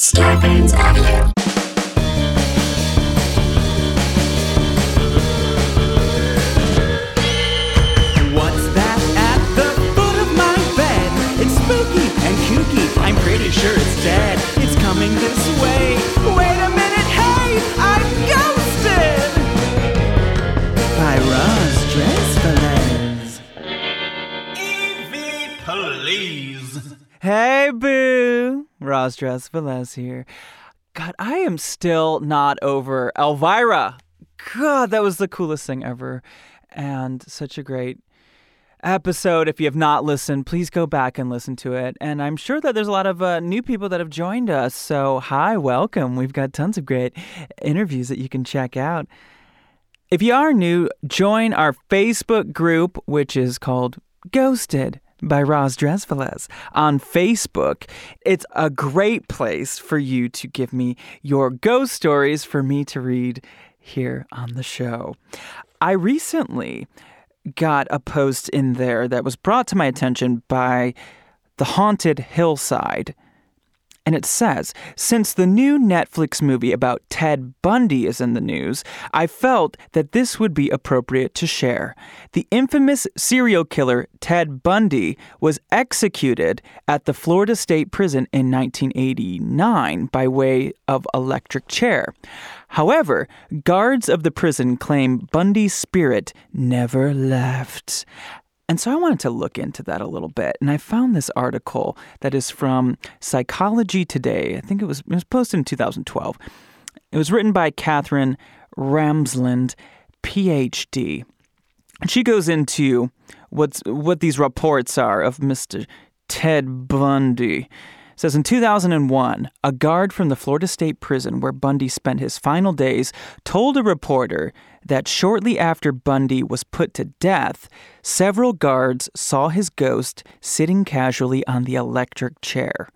Starburns Audio. Roz Drezfield here. God, I am still not over Elvira. God, that was the coolest thing ever. And such a great episode. If you have not listened, please go back and listen to it. And I'm sure that there's a lot of uh, new people that have joined us. So, hi, welcome. We've got tons of great interviews that you can check out. If you are new, join our Facebook group, which is called Ghosted by Roz Drezfield on Facebook. It's a great place for you to give me your ghost stories for me to read here on the show. I recently got a post in there that was brought to my attention by the Haunted Hillside. And it says, since the new Netflix movie about Ted Bundy is in the news, I felt that this would be appropriate to share. The infamous serial killer Ted Bundy was executed at the Florida State Prison in 1989 by way of electric chair. However, guards of the prison claim Bundy's spirit never left. And so I wanted to look into that a little bit, and I found this article that is from Psychology Today. I think it was it was posted in 2012. It was written by Katherine Ramsland, PhD. And she goes into what's what these reports are of Mr. Ted Bundy. Says in 2001, a guard from the Florida State Prison where Bundy spent his final days told a reporter that shortly after Bundy was put to death, several guards saw his ghost sitting casually on the electric chair.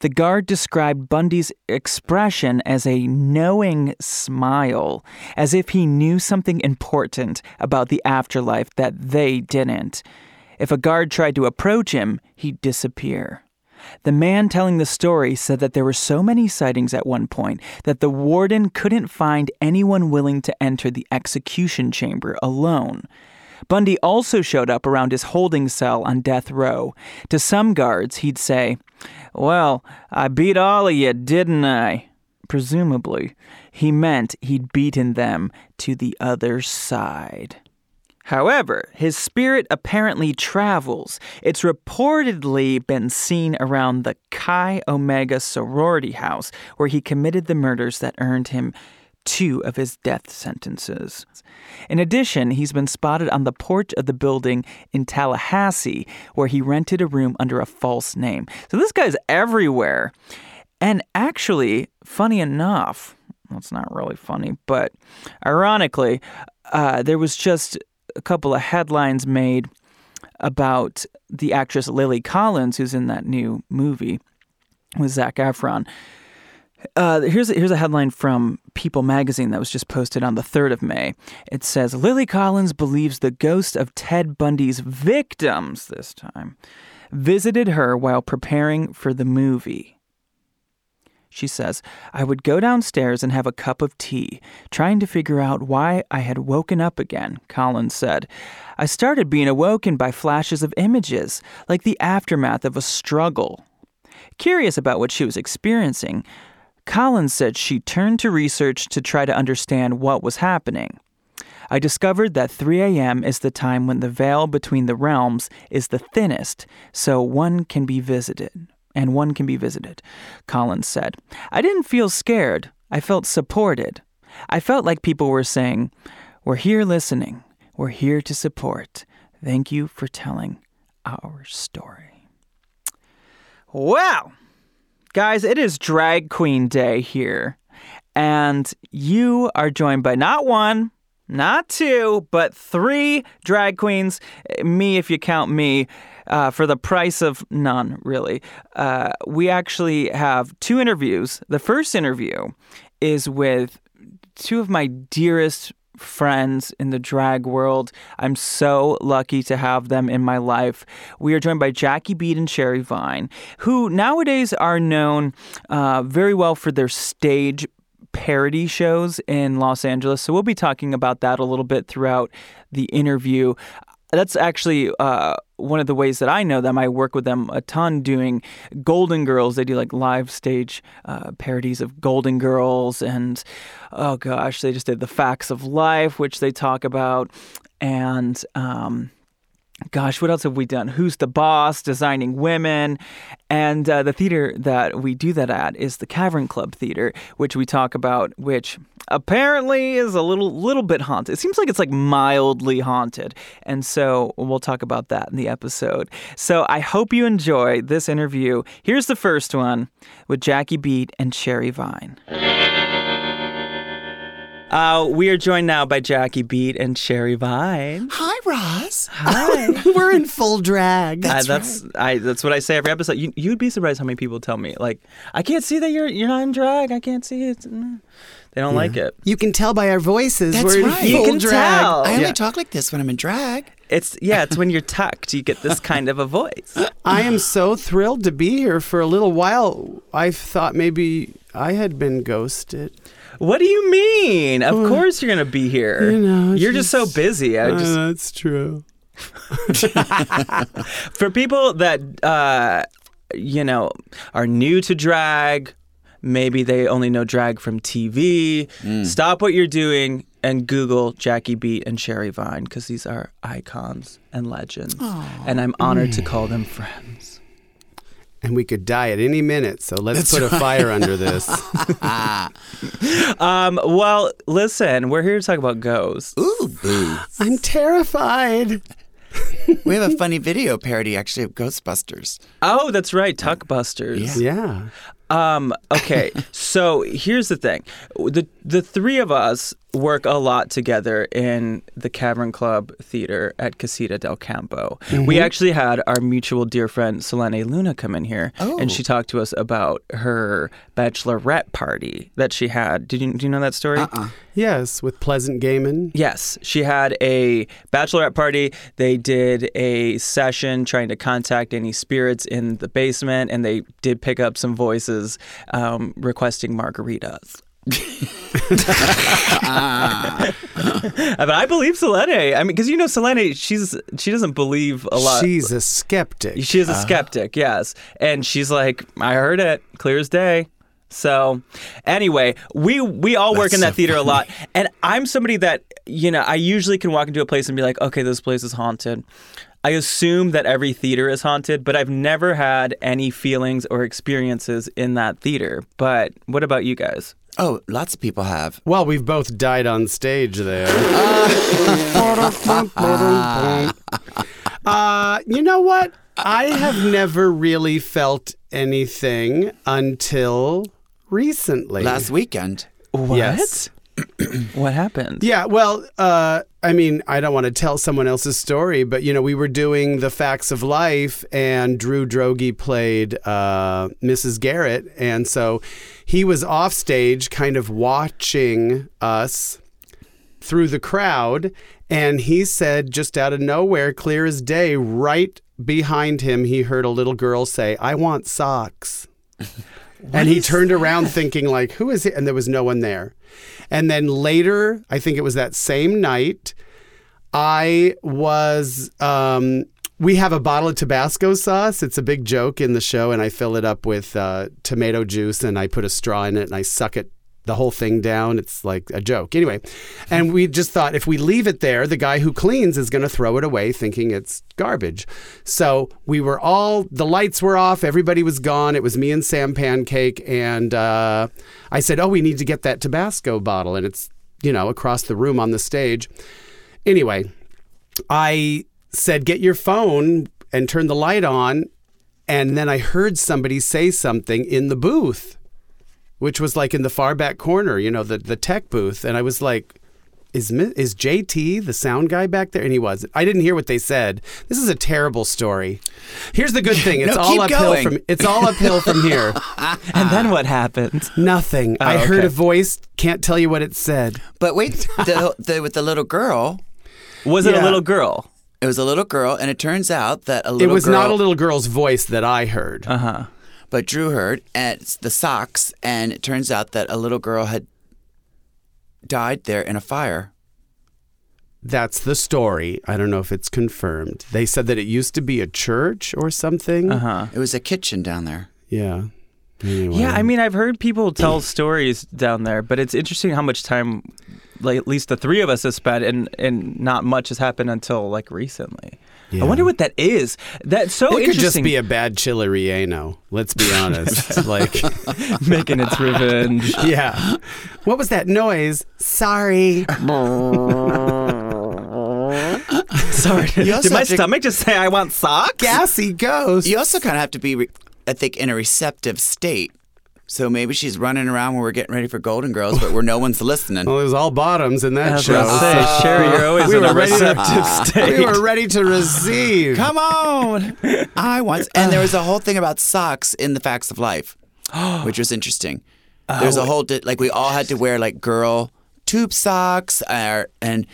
The guard described Bundy's expression as a knowing smile, as if he knew something important about the afterlife that they didn't. If a guard tried to approach him, he'd disappear. The man telling the story said that there were so many sightings at one point that the warden couldn't find anyone willing to enter the execution chamber alone. Bundy also showed up around his holding cell on death row. To some guards, he'd say, Well, I beat all of you, didn't I? Presumably, he meant he'd beaten them to the other side. However, his spirit apparently travels. It's reportedly been seen around the Chi Omega sorority house where he committed the murders that earned him two of his death sentences. In addition, he's been spotted on the porch of the building in Tallahassee where he rented a room under a false name. So this guy's everywhere. And actually, funny enough, well, it's not really funny, but ironically, uh, there was just a couple of headlines made about the actress Lily Collins, who's in that new movie with Zac Efron. Uh, here's a, here's a headline from People magazine that was just posted on the 3rd of May. It says Lily Collins believes the ghost of Ted Bundy's victims this time visited her while preparing for the movie. She says, I would go downstairs and have a cup of tea, trying to figure out why I had woken up again, Collins said. I started being awoken by flashes of images, like the aftermath of a struggle. Curious about what she was experiencing, Collins said she turned to research to try to understand what was happening. I discovered that 3 a.m. is the time when the veil between the realms is the thinnest, so one can be visited and one can be visited, Collins said. I didn't feel scared. I felt supported. I felt like people were saying, We're here listening. We're here to support. Thank you for telling our story. Wow! Guys, it is Drag Queen Day here. And you are joined by not one, not two, but three drag queens. Me, if you count me uh, for the price of none, really. Uh, we actually have two interviews. The first interview is with two of my dearest friends in the drag world. I'm so lucky to have them in my life. We are joined by Jackie Beat and Sherry Vine, who nowadays are known uh, very well for their stage parody shows in Los Angeles. So we'll be talking about that a little bit throughout the interview. That's actually uh, one of the ways that I know them. I work with them a ton doing Golden Girls. They do like live stage uh, parodies of Golden Girls, and oh gosh, they just did the Facts of Life, which they talk about, and um, gosh, what else have we done? Who's the Boss? Designing Women. And uh, the theater that we do that at is the Cavern Club Theater, which we talk about, which apparently is a little little bit haunted. It seems like it's like mildly haunted. And so we'll talk about that in the episode. So I hope you enjoy this interview. Here's the first one with Jackie Beat and Sherry Vine. Uh, we are joined now by Jackie Beat and Sherry Vine. Hi, Ross. Hi. We're in full drag. Uh, that's I. That's what I say every episode. You, you'd be surprised how many people tell me like, I can't see that you're you're not in drag. I can't see it. They don't like it. You can tell by our voices. That's We're in right. You can drag. tell. I only Yeah. talk like this when I'm in drag. It's yeah. It's when you're tucked, you get this kind of a voice. I am so thrilled to be here for a little while. I thought maybe I had been ghosted. What do you mean? Of course you're gonna be here. You know, you're just so busy. I just that's true. for people that uh, you know are new to drag maybe they only know drag from tv stop what you're doing and google jackie beat and sherry vine because these are icons and legends and i'm honored to call them friends And we could die at any minute, so let's put a fire under this. um, well listen we're here to talk about ghosts Ooh, boo. I'm terrified. we have a funny video parody actually of Ghostbusters. oh that's right tuckbusters Yeah. Um, okay, so here's the thing. The the three of us work a lot together in the Cavern Club Theater at Casita del Campo. We actually had our mutual dear friend Selene Luna come in here and she talked to us about her bachelorette party that she had. Did you do you know that story? Yes, with Pleasant Gehman. Yes, she had a bachelorette party. They did a session trying to contact any spirits in the basement, and they did pick up some voices um, requesting margaritas. But I believe Selene. I mean, because you know Selene, she's she doesn't believe a lot. She's a skeptic. She is a uh-huh. skeptic, yes. And she's like, I heard it, clear as day. So, anyway, we we all work That's in that so theater a lot, and I'm somebody that you know I usually can walk into a place and be like, okay, this place is haunted. I assume that every theater is haunted, but I've never had any feelings or experiences in that theater. But what about you guys? Oh, lots of people have. Well, we've both died on stage there. uh, you know what? I have never really felt anything until recently. Last weekend. What? Yes. What happened? Yeah, well, uh, I mean, I don't want to tell someone else's story, but you know, we were doing the Facts of Life, and Drew Droege played uh, Mrs. Garrett, and so he was off stage, kind of watching us through the crowd, and he said, just out of nowhere, clear as day, right behind him, he heard a little girl say, "I want socks." and he turned around thinking like who is it and there was no one there and then later i think it was that same night i was um, we have a bottle of tabasco sauce. It's a big joke in the show and i fill it up with uh, tomato juice and i put a straw in it and i suck it the whole thing down. It's like a joke. Anyway and we just thought if we leave it there the guy who cleans is going to throw it away thinking it's garbage. So we were all the lights were off everybody was gone. It was me and sam pancake and uh, i said oh we need to get that tabasco bottle and it's you know across the room on the stage. Anyway i said get your phone and turn the light on and then i heard somebody say something in the booth which was like in the far back corner, you know, the the tech booth, and I was like, is is JT the sound guy back there? And he was. I didn't hear what they said. This is a terrible story. Here's the good thing. It's No, all uphill going. from it's all uphill from here. And then what happened? Nothing. I Oh, heard a voice. Can't tell you what it said. But wait, the, the, with the little girl, Was it Yeah. a little girl? it was a little girl, and it turns out that a It was girl, not a little girl's voice that I heard. Uh huh. But Drew heard at the socks, and it turns out that a little girl had died there in a fire. That's the story. I don't know if it's confirmed. They said that it used to be a church or something. Uh huh. It was a kitchen down there. Yeah. Anyway. Yeah, I mean, I've heard people tell stories down there, but it's interesting how much time, like at least the three of us have spent, and and not much has happened until like recently. Yeah. I wonder what that is. That's so it could just be a bad chili relleno. Eh, let's be honest. like, making its revenge. yeah. What was that noise? Sorry. Sorry, did my have to- stomach just say I want socks? Gassy ghost. You also kind of have to be, re- I think, in a receptive state. So maybe she's running around when we're getting ready for Golden Girls, but where no one's listening. Well, it was all bottoms in that show. gonna say, so- Sherry, you're always We in were a ready to- receptive state. we were ready to receive. Come on. I want. And there was a whole thing about socks in the Facts of Life, which was interesting. There's a whole di- like we all had to wear like girl tube socks, uh, and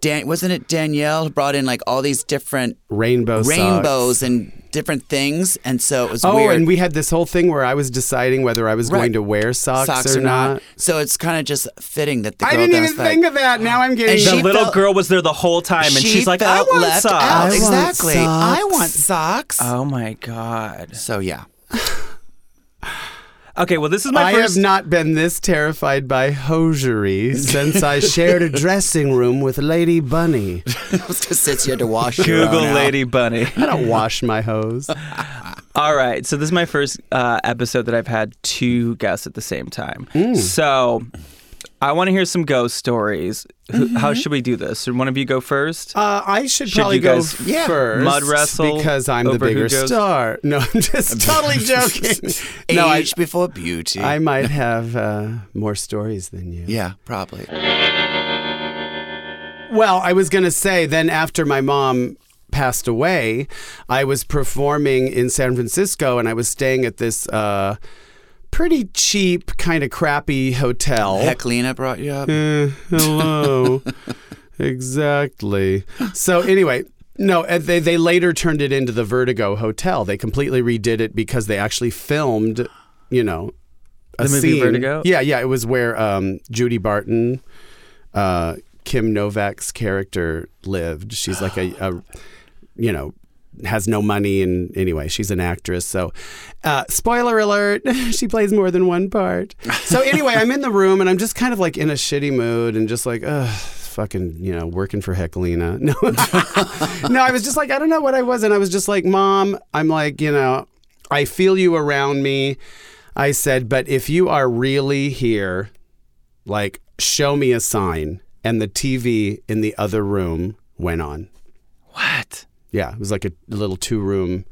Dan wasn't it Danielle who brought in like all these different Rainbow socks. rainbows and different things, and so it was Oh, weird. and we had this whole thing where I was deciding whether I was Right. going to wear socks, or, not. So it's kind of just fitting that the girl I didn't even does think like, of that. Now I'm getting. And The little felt- girl was there the whole time, and she she's like, "I want socks." out. I want exactly. I want socks. Oh my god. so yeah. Okay, well, this is my I first. have not been this terrified by hosiery since I shared a dressing room with Lady Bunny. I was just sits you had to wash your Google own out. Lady Bunny. I don't wash my hose. All right, so this is my first uh, episode that I've had two guests at the same time. Mm. So I want to hear some ghost stories. How Mm-hmm. should we do this? Should one of you go first? Uh, I should, Should probably you go guys Yeah. first. mud wrestle because I'm the bigger star. No, I'm just totally joking. Age no, I, before beauty. I might have uh, more stories than you. yeah, probably. Well, I was going to say then after my mom passed away, I was performing in San Francisco and I was staying at this uh, pretty cheap, kind of crappy hotel. Heklina brought you up. Eh, hello. exactly. So anyway, no, they they later turned it into the Vertigo Hotel. They completely redid it because they actually filmed, you know, a The movie scene. Vertigo? Yeah, yeah. It was where um, Judy Barton, uh, Kim Novak's character lived. She's like a, a you know, has no money and anyway, she's an actress. So, uh, spoiler alert, she plays more than one part. So anyway, I'm in the room and I'm just kind of like in a shitty mood and just like, ugh, fucking, you know, working for Heklina. No, no, I was just like, I don't know what I was. And I was just like, mom, I'm like, you know, I feel you around me. I said, but if you are really here, like, show me a sign. And the TV in the other room went on. What? Yeah, it was like a, little two room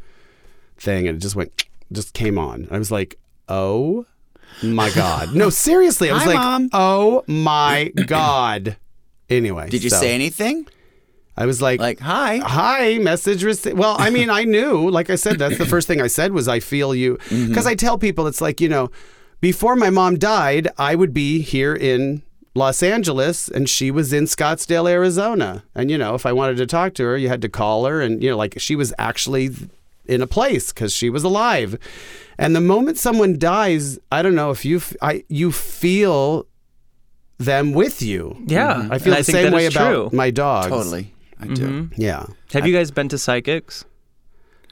thing, and it just went, just came on. I was like, oh my god, no, seriously, I was Hi, like, Mom. oh my god. Anyway, Did you so say anything? I was like, Like, hi. hi, message received. Well, I mean, I knew, like I said, that's the first thing I said was I feel you, Mm-hmm. because I tell people it's like you know, before my mom died, I would be here in Los Angeles and she was in Scottsdale, Arizona. And, you know, if I wanted to talk to her, you had to call her. And, you know, like she was actually in a place because she was alive. And the moment someone dies, I don't know if you, f- I, you feel them with you. Yeah, mm-hmm. I feel and the think same way is about true. my dogs. Totally. I do. Mm-hmm. Yeah. Have you guys been to psychics?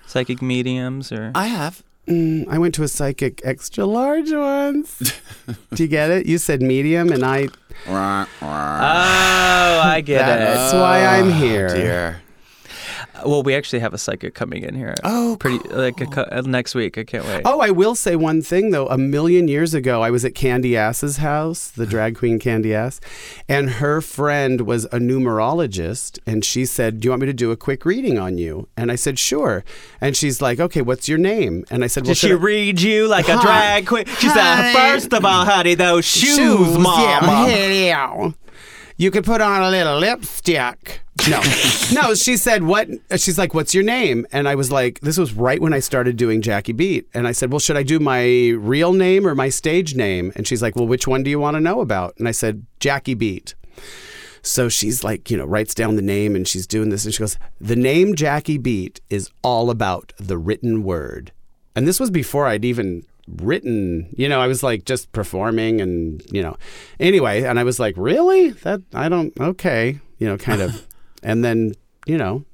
Psychic mediums or? I have. Mm, I went to a psychic extra large once. Do you get it? You said medium, and I. Oh, I get it. That's why I'm Oh, here. Dear. Well, we actually have a psychic coming in here. Oh, pretty like a, uh, next week. I can't wait. Oh, I will say one thing though. A million years ago, I was at Candy Ass's house, the drag queen Candy Ass, and her friend was a numerologist, and she said, "Do you want me to do a quick reading on you?" And I said, "Sure." And she's like, "Okay, what's your name?" And I said, "Well, Did she I- read you like a Hi. drag queen? She said, first of all, honey, those shoes, mama. Yeah, hello. you could put on a little lipstick. No, no. She said, "What?" She's like, "What's your name?" And I was like, "This was right when I started doing Jackie Beat." And I said, "Well, should I do my real name or my stage name?" And she's like, "Well, which one do you want to know about?" And I said, "Jackie Beat." So she's like, you know, writes down the name and she's doing this and she goes, The name Jackie Beat is all about the written word. And this was before I'd even written, you know, I was like just performing and, you know, anyway. And I was like, Really? That, I don't, okay, you know, kind of. and then, you know,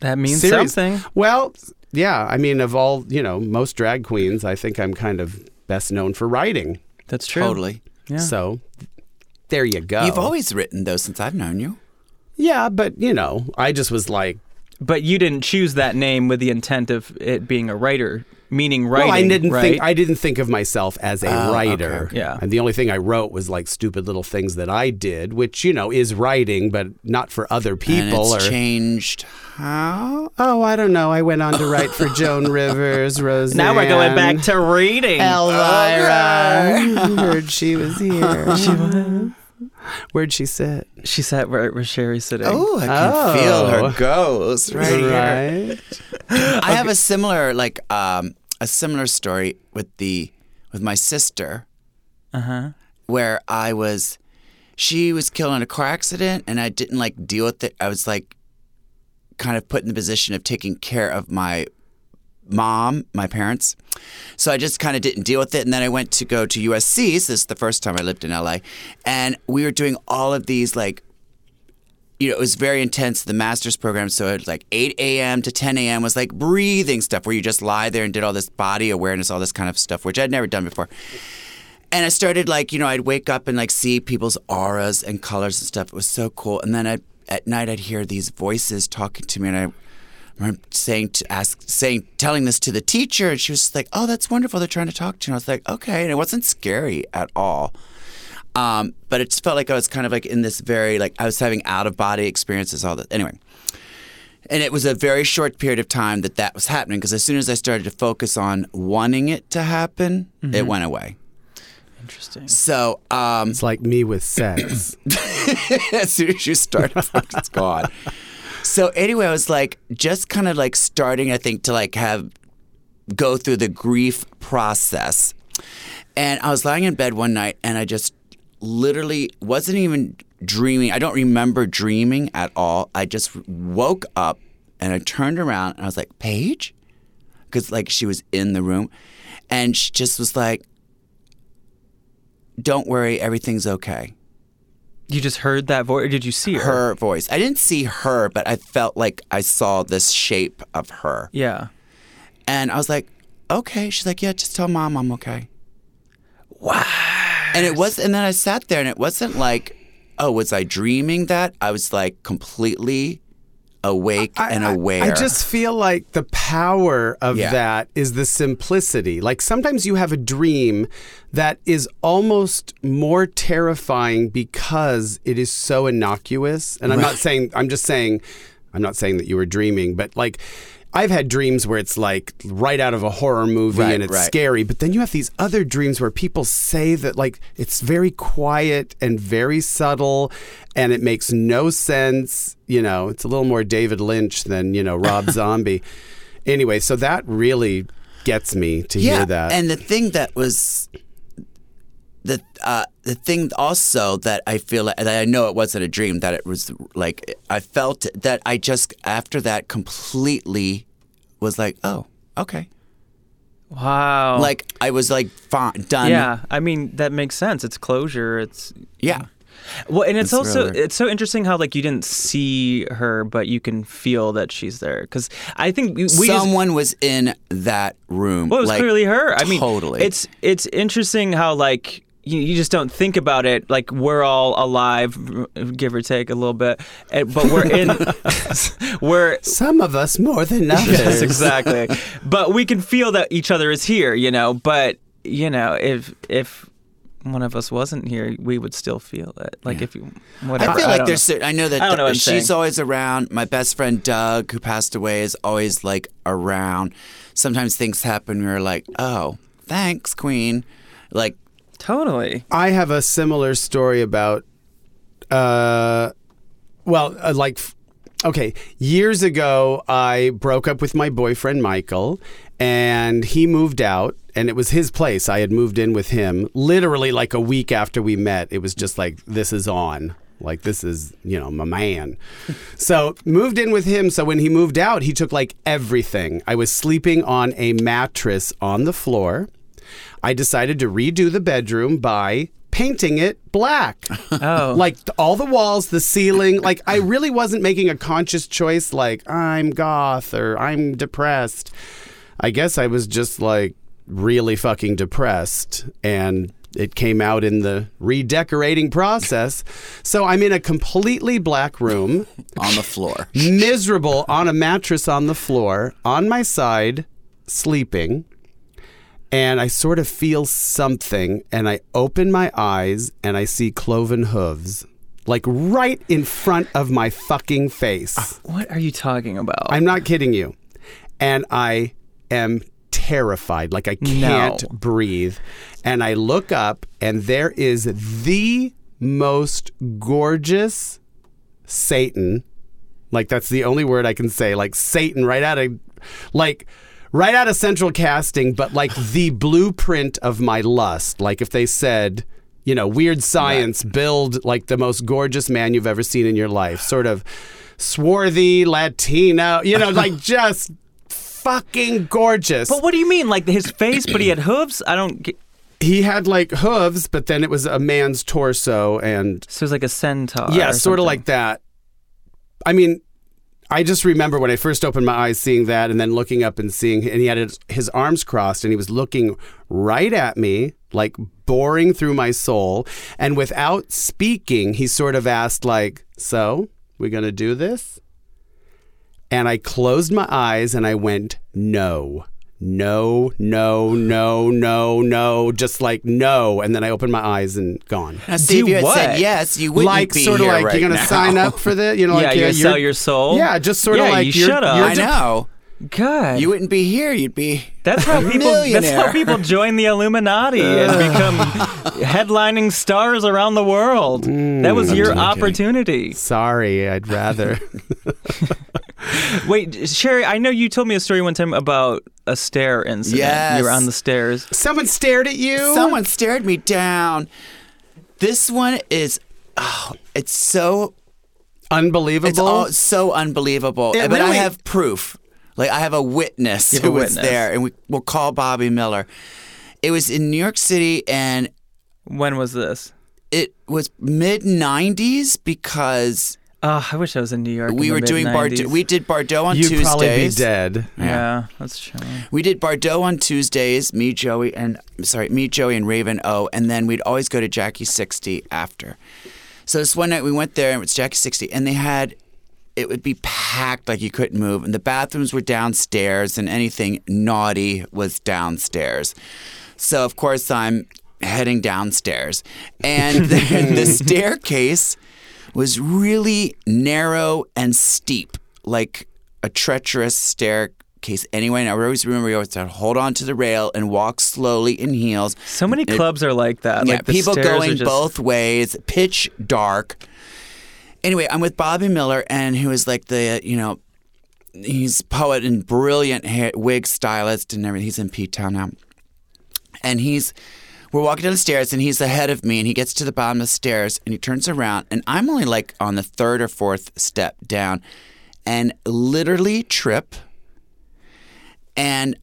That means serious- something. Well, yeah. I mean, of all, you know, most drag queens, I think I'm kind of best known for writing. That's true. Totally. Yeah. So there you go. You've always written though since I've known you. Yeah, but, you know, I just was like, But you didn't choose that name with the intent of it being a writer, meaning writing. Well, I didn't right? think I didn't think of myself as a Oh, writer. okay, okay. Yeah. And the only thing I wrote was like stupid little things that I did, which you know is writing, but not for other and people. it's or changed how? oh, I don't know. I went on to write for Joan Rivers, Roseanne. now we're going back to reading. Elvira. Heard she was here. she was. Where'd she sit? She sat right where Sherry's sitting. Oh, I can Oh. feel her ghost right here. Right. I have a similar like um a similar story with the with my sister Uh huh. where I was she was killed in a car accident and I didn't like deal with it. I was like kind of put in the position of taking care of my mom, my parents. So I just kind of didn't deal with it. And then I went to go to USC. So this is the first time I lived in LA. And we were doing all of these like you know, it was very intense, the master's program. So it was like 8 a.m. to 10 a.m. was like breathing stuff where you just lie there and did all this body awareness, all this kind of stuff, which I'd never done before. And I started like, you know, I'd wake up and like see people's auras and colors and stuff. It was so cool. And then I, at night I'd hear these voices talking to me and I remember saying to ask, saying, telling this to the teacher. And she was like, oh, that's wonderful. They're trying to talk to you. And I was like, okay. And it wasn't scary at all. Um, but it just felt like I was kind of like in this very like I was having out of body experiences. All that anyway, and it was a very short period of time that that was happening because as soon as I started to focus on wanting it to happen, it went away. Interesting. So um, It's like me with sex. as soon as you start, it's gone. So anyway, I was like just kind of like starting, I think, to like have go through the grief process. And I was lying in bed one night and I just literally wasn't even dreaming. I don't remember dreaming at all. I just woke up and I turned around and I was like, Paige? Because like she was in the room and she just was like, don't worry, everything's okay. You just heard that voice, or did you see her? her voice. I didn't see her, but I felt like I saw this shape of her. Yeah. And I was like, okay. She's like, yeah, just tell mom I'm okay. Wow. And it was, and then I sat there and it wasn't like, oh, was I dreaming that? I was like completely awake and I- aware. I just feel like the power of Yeah. that is the simplicity. Like sometimes you have a dream that is almost more terrifying because it is so innocuous. And I'm not saying I'm just saying I'm not saying that you were dreaming, but like I've had dreams where it's like right out of a horror movie Right, and it's right. scary, but then you have these other dreams where people say that like it's very quiet and very subtle and it makes no sense. You know, it's a little more David Lynch than, you know, Rob Zombie. Anyway, so that really gets me to yeah. hear that. And the thing that was the uh, the thing also that I feel like, that I know it wasn't a dream that it was like I felt that I just after that completely was like oh okay Wow. like I was like fine done yeah, I mean that makes sense. It's closure. It's yeah well, and it's, It's also really- it's so interesting how like you didn't see her, but you can feel that she's there. Because I think we, we just, someone was in that room well, it was like, clearly her. I mean, totally It's it's interesting how like. You, you just don't think about it like we're all alive, give or take a little bit, and, but we're in, we're Some of us more than others. Yes, exactly. but we can feel that each other is here, you know. But you know, if if one of us wasn't here, we would still feel it. Like if you, whatever. I feel like don't there's. know. I know that I don't know what she's saying. always around. My best friend Doug, who passed away, is always like around. Sometimes things happen. We're like, oh, thanks, Queen. Like, totally. I have a similar story about uh, well, uh, like, okay, years ago, I broke up with my boyfriend, Michael, and he moved out, and it was his place. I had moved in with him literally like a week after we met. It was just like, this is on. Like, this is, you know, my man. so, moved in with him. So, when he moved out, he took like everything. I was sleeping on a mattress on the floor. I decided to redo the bedroom by painting it black. Oh. like all the walls, the ceiling. Like I really wasn't making a conscious choice like I'm goth or I'm depressed. I guess I was just like really fucking depressed and it came out in the redecorating process. So I'm in a completely black room on the floor. miserable on a mattress on the floor, on my side, sleeping. And I sort of feel something, and I open my eyes and I see cloven hooves, like right in front of my fucking face. Ah, what are you talking about? I'm not kidding you. And I am terrified, like I can't No. breathe. And I look up, and there is the most gorgeous Satan. Like that's the only word I can say. Like Satan, right out of, like, right out of Central Casting, but like the blueprint of my lust. Like if they said, you know, weird science, build like the most gorgeous man you've ever seen in your life. Sort of swarthy Latino, you know, like just fucking gorgeous. but what do you mean? Like his face, but he had hooves? I don't get. he had like hooves, but then it was a man's torso and So it was like a centaur. yeah, or sort of like that. I mean, I just remember when I first opened my eyes seeing that and then looking up and seeing, and he had his, his arms crossed and he was looking right at me, like boring through my soul. And without speaking, he sort of asked, like, so we going to do this? And I closed my eyes and I went, no. No, no, no, no, no, just like no, and then I opened my eyes and gone. Now, see, if Do you had what? said yes, you wouldn't like be sort of here like right you're gonna now. sign up for the you know Yeah, like you're yeah, gonna sell your soul? yeah just sort of Yeah, like you you're, shut up. you're I de- know. God. You wouldn't be here. You'd be. That's how people. That's how people join the Illuminati and become headlining stars around the world. that was mm. your kidding. opportunity. sorry I'd rather Wait, Sherry, I know you told me a story one time about a stair incident. Yes. You were on the stairs. someone stared at you Someone stared me down. This one is. Oh, it's so. unbelievable It's all so unbelievable. It but I have proof. Like I have a witness have who a was there, and we will call Bobby Miller. It was in New York City, and When was this? it was mid '90s because Oh, I wish I was in New York. we in the were doing mid-nineties. Bardot. We did Bardot on you'd Tuesdays. probably be dead Yeah, that's true. We did Bardot on Tuesdays, me, Joey, and sorry, me, Joey, and Raven O, and then we'd always go to Jackie 60 after. So this one night we went there and it was Jackie 60, and they had it would be packed like you couldn't move, and the bathrooms were downstairs, and anything naughty was downstairs. So of course I'm heading downstairs, and the, the staircase was really narrow and steep, like a treacherous staircase. Anyway, and I always remember you always had to hold on to the rail and walk slowly in heels. So many clubs are like that. Yeah, like people going just- both ways, pitch dark. Anyway, I'm with Bobby Miller, and who is like the you know, he's poet and brilliant wig stylist and everything. He's in P Town now, and he's we're walking down the stairs, and he's ahead of me, and he gets to the bottom of the stairs, and he turns around, and I'm only like on the third or fourth step down, and literally trip, and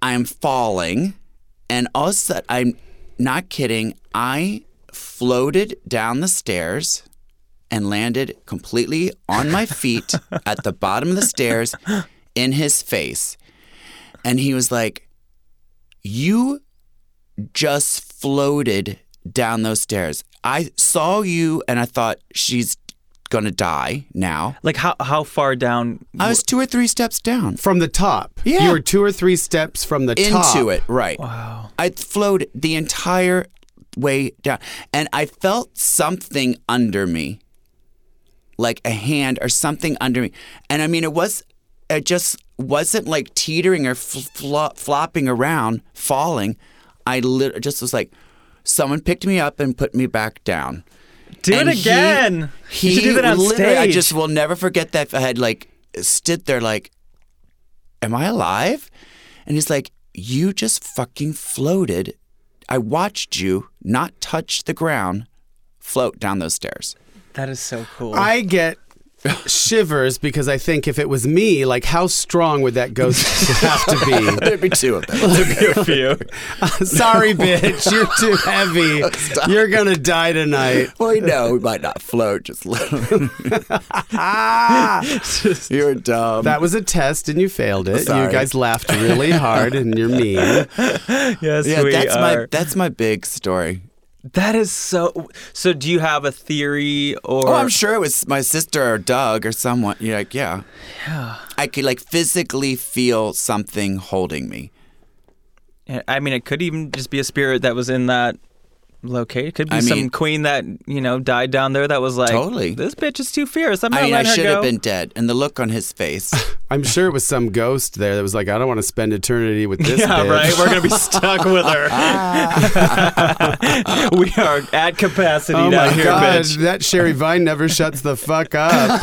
I'm falling, and all of a sudden, I'm not kidding. I floated down the stairs and landed completely on my feet at the bottom of the stairs in his face. And he was like, You just floated down those stairs. I saw you and I thought, She's going to die now. Like how how far down? I was two or three steps down. from the top Yeah. you were two or three steps from the top into it, right. Wow. I floated the entire way down and I felt something under me. Like a hand or something under me. And I mean it was it just wasn't like teetering or fl- flo- flopping around, falling. I lit- just was like someone picked me up and put me back down. Do And it again. He, you should do that on literally, I just will never forget that. I had like stood there like, "Am I alive?" And he's like, "You just fucking floated. I watched you not touch the ground, float down those stairs." That is so cool. I get shivers because I think if it was me, like how strong would that ghost have to be? There'd be two of them. There'd be a few. Sorry, bitch, you're too heavy. You're gonna die tonight. well, you know, we might not float, just little. Ah, You're dumb. that was a test and you failed it. You guys laughed really hard and you're mean. Yes, yeah, we that's are. my that's my big story. That is so. So, do you have a theory or? Oh, I'm sure it was my sister or Doug or someone. You're like, yeah. Yeah. I could like physically feel something holding me. I mean, it could even just be a spirit that was in that location. It could be I some mean- queen that you know died down there that was like, Totally. This bitch is too fierce. I'm not I mean, I letting her should go. have been dead. And the look on his face. I'm sure it was some ghost there that was like, I don't want to spend eternity with this yeah, bitch. right. We're gonna be stuck with her. we are at capacity Oh down my here, god, bitch. that Sherry Vine never shuts the fuck up.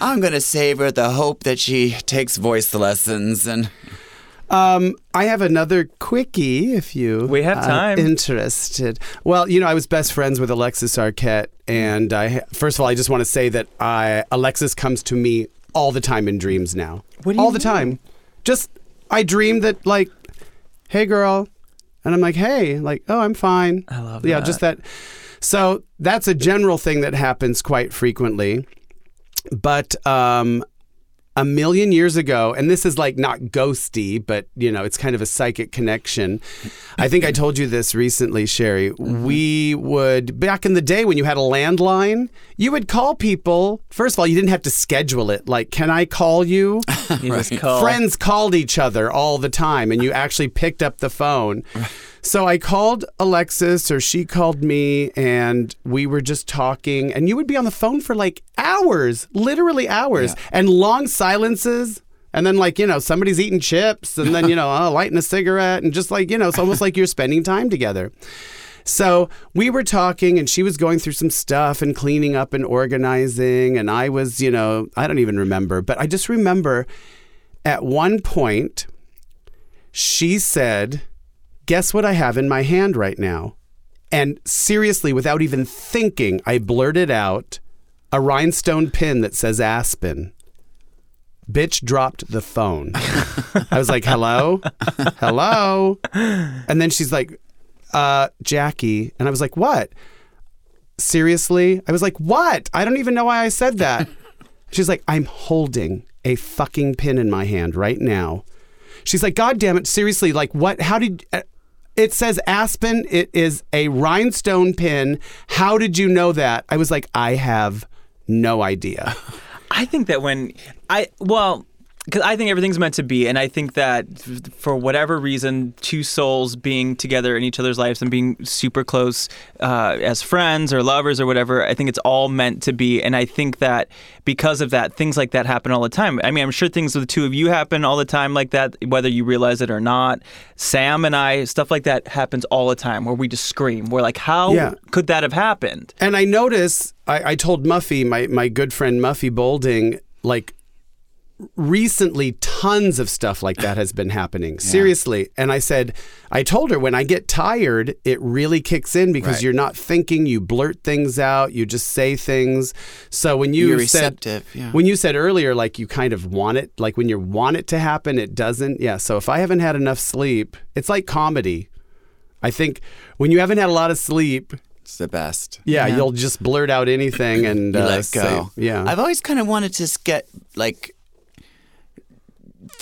I'm gonna save her the hope that she takes voice lessons and Um, I have another quickie if you We have time. interested. Well, you know, I was best friends with Alexis Arquette, and I first of all, I just want to say that I Alexis comes to me all the time in dreams now. What do you all the mean? time. Just I dream that like, hey girl, and I'm like, hey, like, oh, I'm fine. I love that. Yeah, that. just that. So that's a general thing that happens quite frequently. But um, a million years ago, and this is like not ghosty, but you know, it's kind of a psychic connection. I think I told you this recently, Sherry. Mm-hmm. We would, back in the day when you had a landline, you would call people. First of all, you didn't have to schedule it. Like, can I call you? You just call. Friends called each other all the time, and you actually picked up the phone. So I called Alexis, or she called me, and we were just talking. And you would be on the phone for like hours, literally hours, and long silences. And then, like, you know, somebody's eating chips, and then, you know, oh, lighting a cigarette, and just like, you know, it's almost like you're spending time together. So we were talking, and she was going through some stuff and cleaning up and organizing. And I was, you know, I don't even remember, but I just remember at one point, she said, Guess what I have in my hand right now? And seriously, without even thinking, I blurted out a rhinestone pin that says Aspen. Bitch dropped the phone. I was like, hello? Hello? And then she's like, uh, Jackie. And I was like, what? Seriously? I was like, what? I don't even know why I said that. She's like, I'm holding a fucking pin in my hand right now. She's like, God damn it, seriously, like what? How did uh, it says Aspen? It is a rhinestone pin. How did you know that? I was like, I have no idea. I think that when I well, because I think everything's meant to be, and I think that f- for whatever reason, two souls being together in each other's lives and being super close uh, as friends or lovers or whatever, I think it's all meant to be. And I think that because of that, things like that happen all the time. I mean, I'm sure things with the two of you happen all the time like that, whether you realize it or not. Sam and I, stuff like that happens all the time where we just scream. We're like, how Yeah. could that have happened? And I notice, I, I told Muffy, my, my good friend Muffy Bolding, like recently tons of stuff like that has been happening. Seriously. And I said, I told her when I get tired, it really kicks in because Right. you're not thinking, you blurt things out, you just say things. So when you You're said yeah. when you said earlier like you kind of want it, like when you want it to happen, it doesn't. Yeah, so if I haven't had enough sleep, it's like comedy. I think when you haven't had a lot of sleep, it's the best. yeah, you'll just blurt out anything and uh, let say- go. yeah. I've always kind of wanted to get like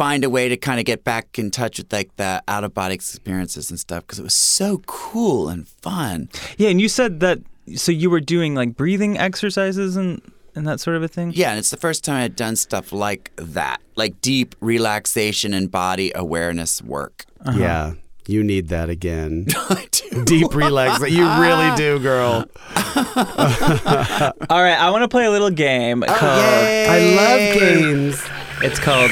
find a way to kind of get back in touch with like the out of body experiences and stuff because it was so cool and fun. Yeah, and you said that so you were doing like breathing exercises and and that sort of a thing. Yeah, and it's the first time I'd done stuff like that, like deep relaxation and body awareness work. Uh-huh. Yeah, you need that again. I do. Deep relax. You really do, girl. All right, I want to play a little game oh, called. I love games. It's called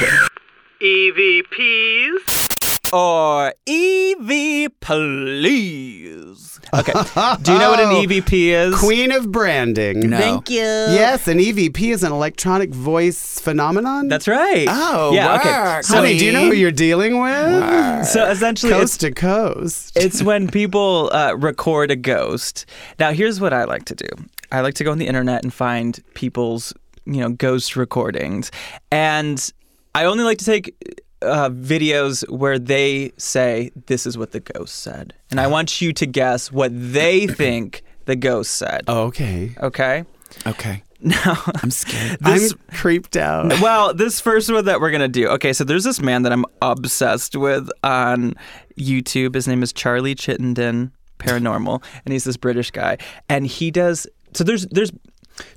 EVPs or EV Please. Okay. Do you know what an EVP is? Queen of branding. No. Thank you. Yes, an EVP is an electronic voice phenomenon. That's right. Oh, yeah. Okay. So, Honey, do you know who you're dealing with? so essentially, it's Coast to coast. it's when people uh, record a ghost. Now, here's what I like to do. I like to go on the internet and find people's, you know, ghost recordings, and I only like to take uh, videos where they say this is what the ghost said, and I want you to guess what they think the ghost said. okay. Okay. Okay. Now, I'm scared. this I'm creeped out. well, this first one that we're gonna do. Okay, so there's this man that I'm obsessed with on YouTube. His name is Charlie Chittenden Paranormal, and he's this British guy, and he does. So there's there's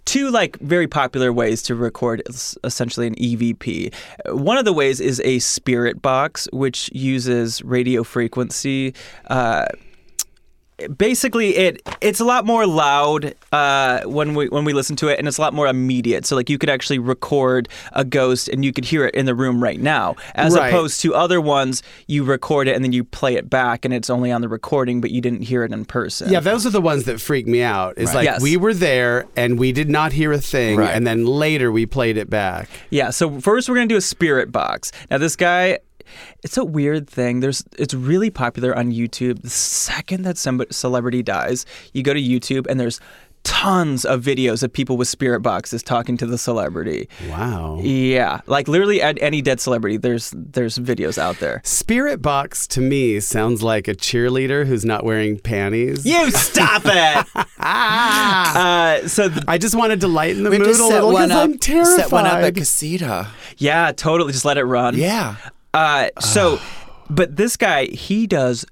two like very popular ways to record essentially an EVP. One of the ways is a spirit box, which uses radio frequency. Uh, basically it it's a lot more loud uh, when we when we listen to it and it's a lot more immediate so like you could actually record a ghost and you could hear it in the room right now as Right. opposed to other ones you record it and then you play it back and it's only on the recording but you didn't hear it in person Yeah, those are the ones that freak me out. It's like Yes. we were there and we did not hear a thing, Right. and then later we played it back. Yeah, so first we're gonna do a spirit box. Now this guy, it's a weird thing. There's, it's really popular on YouTube. The second that some celebrity dies, you go to YouTube and there's tons of videos of people with spirit boxes talking to the celebrity. Wow. Yeah, like literally at any dead celebrity, there's there's videos out there. Spirit box to me sounds like a cheerleader who's not wearing panties. You stop it. uh, so th- I just wanted to lighten the We mood a little one because. I'm terrified. Set one up at Casita. yeah, totally. Just let it run. Yeah. Uh, so, but this guy, he does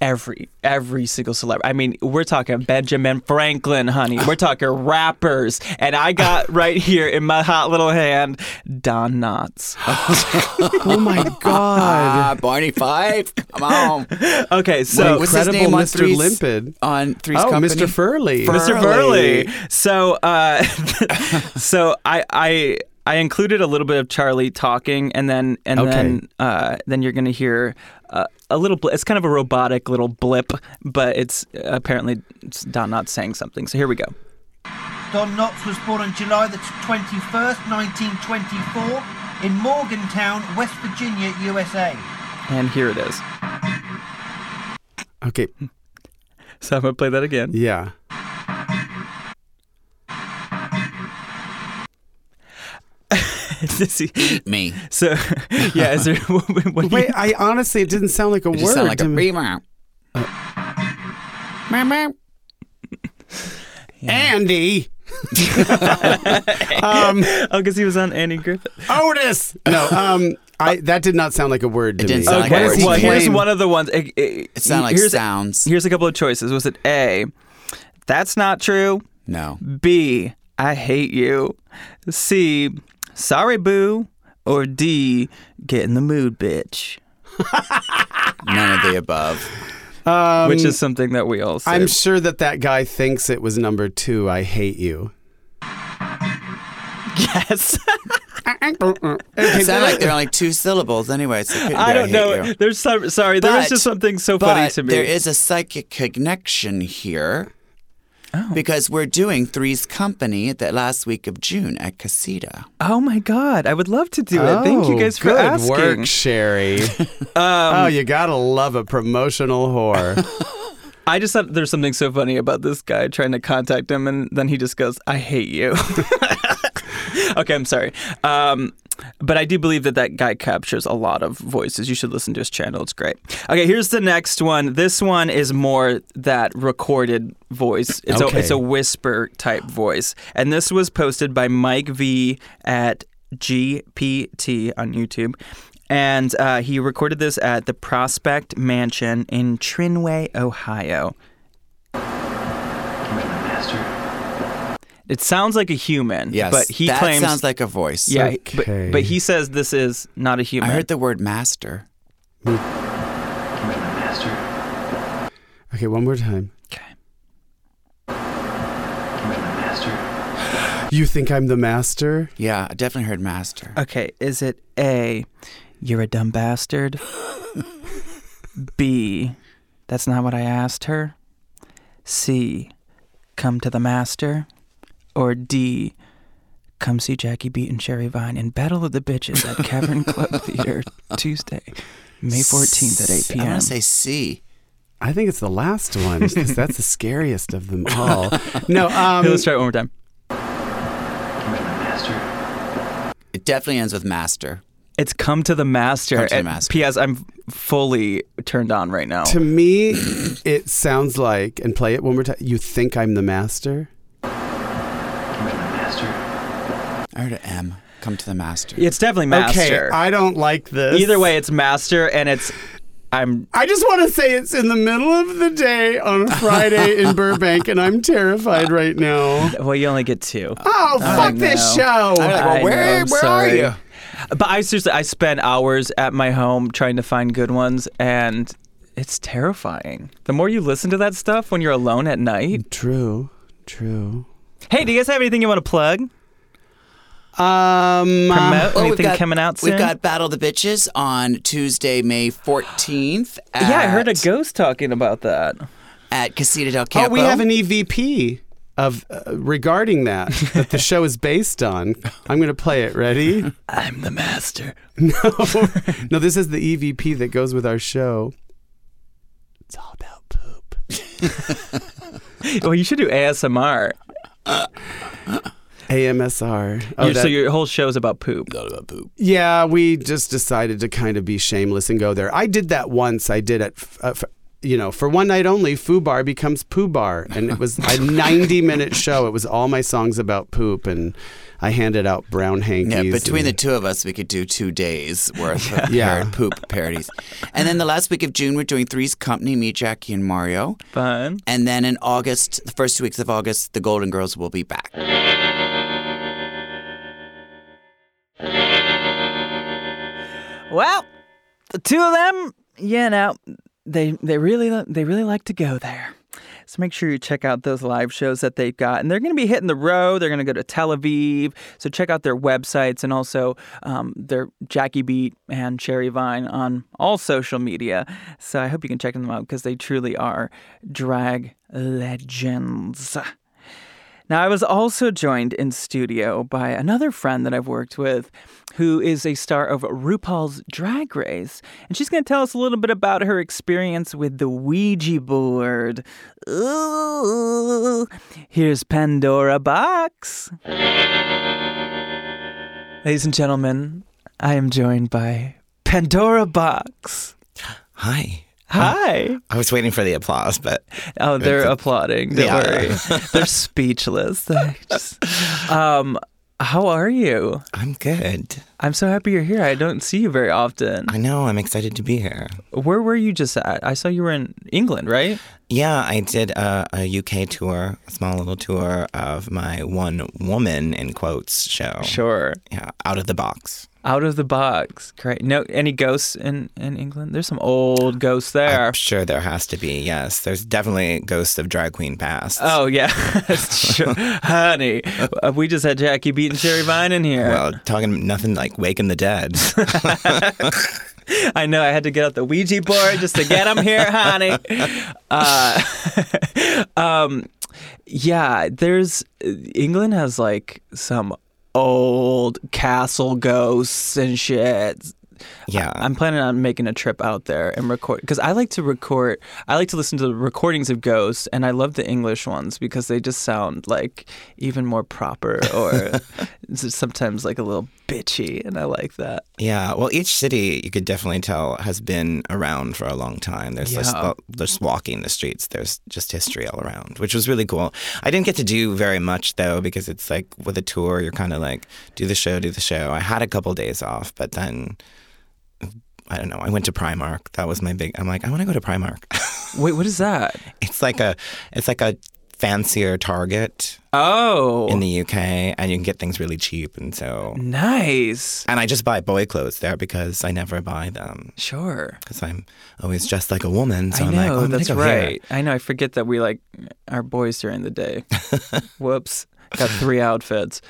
every every single celebrity. I mean, we're talking Benjamin Franklin, honey. We're talking rappers, and I got right here in my hot little hand Don Knotts. oh my god. Ah, Barney Fife. Come on. Okay, so What's his name on Mr. Three's- Limpid. On Three's Oh, Company? Mr. Furley. Fur- Mr. Burley. Burley. So, uh, so I, I, I included a little bit of Charlie talking, and then, and Okay. then, uh, then you're gonna hear uh, a little. Bl- it's kind of a robotic little blip, but it's apparently it's Don Knotts saying something. So here we go. Don Knotts was born on July the 21st, 1924, in Morgantown, West Virginia, USA. And here it is. Okay. So I'm gonna play that again. Yeah. This- Me. so, yeah. Is there? what do you- Wait, I honestly, it didn't sound like a It word sound like to a me. meow. Meow, meow. Andy. um, oh, because he was on Andy Griffith. Otis. No, um, I that did not sound like a word to It didn't me. sound like a word. well, here's one of the ones. It, it, It sounded like here's, sounds. Here's a couple of choices. Was it A? That's not true. No. B. I hate you. C. Sorry, boo. Or D. Get in the mood, bitch. None of the above. Um, Which is something that we all say. I'm sure that that guy thinks it was number two. I hate you. yes. It sounded like they're only two syllables anyway. So it I don't hate know. you. There's some. Sorry, there was just something so funny to me. there is a psychic connection here. Oh. Because we're doing Three's Company the last week of June at Casita. oh my god, I would love to do it. Thank you Oh, guys for good asking. work, Sherry. Um, oh, you gotta love a promotional whore. I just thought there's something so funny about this guy trying to contact him, and then he just goes, "I hate you." okay, I'm sorry, um, but I do believe that that guy captures a lot of voices. You should listen to his channel; it's great. Okay, here's the next one. This one is more that recorded voice. It's Okay. a it's a whisper type voice, and this was posted by Mike V at GPT on YouTube. And uh, he recorded this at the Prospect Mansion in Trinway, Ohio. It sounds like a human, Yes. but he that claims sounds like a voice. yeah, Okay. but, but he says this is not a human. I heard the word master. Okay, one more time. Okay. You think I'm the master? Yeah, I definitely heard master. Okay, is it A, you're a dumb bastard? B, that's not what I asked her? C. Come to the Master, or D. Come see Jackie Beat and Sherry Vine in Battle of the Bitches at Cavern Club Theater Tuesday, May 14th at 8 p.m. I p.m. want to say C. I think it's the last one because that's the scariest of them all. No, um, Let's try it one more time. It definitely ends with master. It's Come to the Master. Come to the Master. P.S. I'm fully turned on right now. to me, it sounds like, and play it one more time. You think I'm the master? I heard an M. Come to the master. It's definitely Master. Okay, I don't like this. Either way, it's Master, and it's I'm I just want to say it's in the middle of the day on a Friday in Burbank, and I'm terrified right now. well. You only get two. Oh, fuck this know. show. I'm like, well, I where, know, where are sorry. you? But I seriously, I spend hours at my home trying to find good ones, and it's terrifying. The more you listen to that stuff when you're alone at night. True, true. Hey, do you guys have anything you want to plug? Um, Promote Well, anything coming out soon? We've got Battle the Bitches on Tuesday, May 14th. At, yeah, I heard a ghost talking about that. At Casita del Campo. oh, we have an EVP of uh, regarding that that the show is based on. I'm going to play it. Ready? I'm the master. No, no. This is the EVP that goes with our show. It's all about poop. Well, you should do ASMR. AMSR. Oh, Your- so that- your whole show is about poop. Not about poop. Yeah, we just decided to kind of be shameless and go there. I did that once. I did it, uh, f- you know, for one night only. Foo Bar becomes Poo Bar, and it was a ninety-minute show. It was all my songs about poop, and I handed out brown hankies. Yeah, between the two of us, we could do two days worth of Yeah. par- poop parodies. And then the last week of June, we're doing Three's Company, me, Jackie, and Mario. Fun. And then in August, the first two weeks of August, the Golden Girls will be back. Well, the two of them, you know, they they really they really like to go there. So make sure you check out those live shows that they've got, and they're going to be hitting the road. They're going to go to Tel Aviv. So check out their websites and also um, their Jackie Beat and Sherry Vine on all social media. So I hope you can check them out because they truly are drag legends. Now, I was also joined in studio by another friend that I've worked with who is a star of RuPaul's Drag Race. And she's going to tell us a little bit about her experience with the Ouija board. Ooh. Here's Pandora Boxx. Ladies and gentlemen, I am joined by Pandora Boxx. Hi. Hi. I was waiting for the applause, but Oh, they're applauding. Don't Yeah. worry. They're speechless. They just, um, how are you? I'm good. I'm so happy you're here. I don't see you very often. I know. I'm excited to be here. Where were you just at? I saw you were in England, right? Yeah, I did a, a UK tour, a small little tour of my one woman in quotes show. Sure. Yeah, out of the box. Out of the box. Great. No, any ghosts in in England? There's some old ghosts there. I'm sure there has to be. Yes, there's definitely ghosts of drag queen past. Oh yeah, true, honey. uh, We just had Jackie Beat and Sherry Vine in here. Well, talking nothing like waking the dead. I know I had to get out the Ouija board just to get him here, honey. Uh, um, yeah, there's England has like some old castle ghosts and shit. yeah. I'm planning on making a trip out there and record because I like to record. I like to listen to the recordings of ghosts, and I love the English ones because they just sound like even more proper or sometimes like a little bitchy, and I like that. Yeah, well, each city you could definitely tell has been around for a long time. There's just, Yeah. Uh, just walking the streets. There's just history all around, which was really cool. I didn't get to do very much though because it's like with a tour, you're kind of like do the show, do the show. I had a couple days off, but then I don't know. I went to Primark. That was my big. I'm like, I want to go to Primark. Wait, what is that? it's like a, it's like a fancier Target Oh, in the UK, and you can get things really cheap, and so. nice. And I just buy boy clothes there because I never buy them. Sure. because I'm always dressed like a woman. So I am like, oh, I'm that's go here. right. I know. I forget that we like our boys during the day. Whoops. Got three outfits.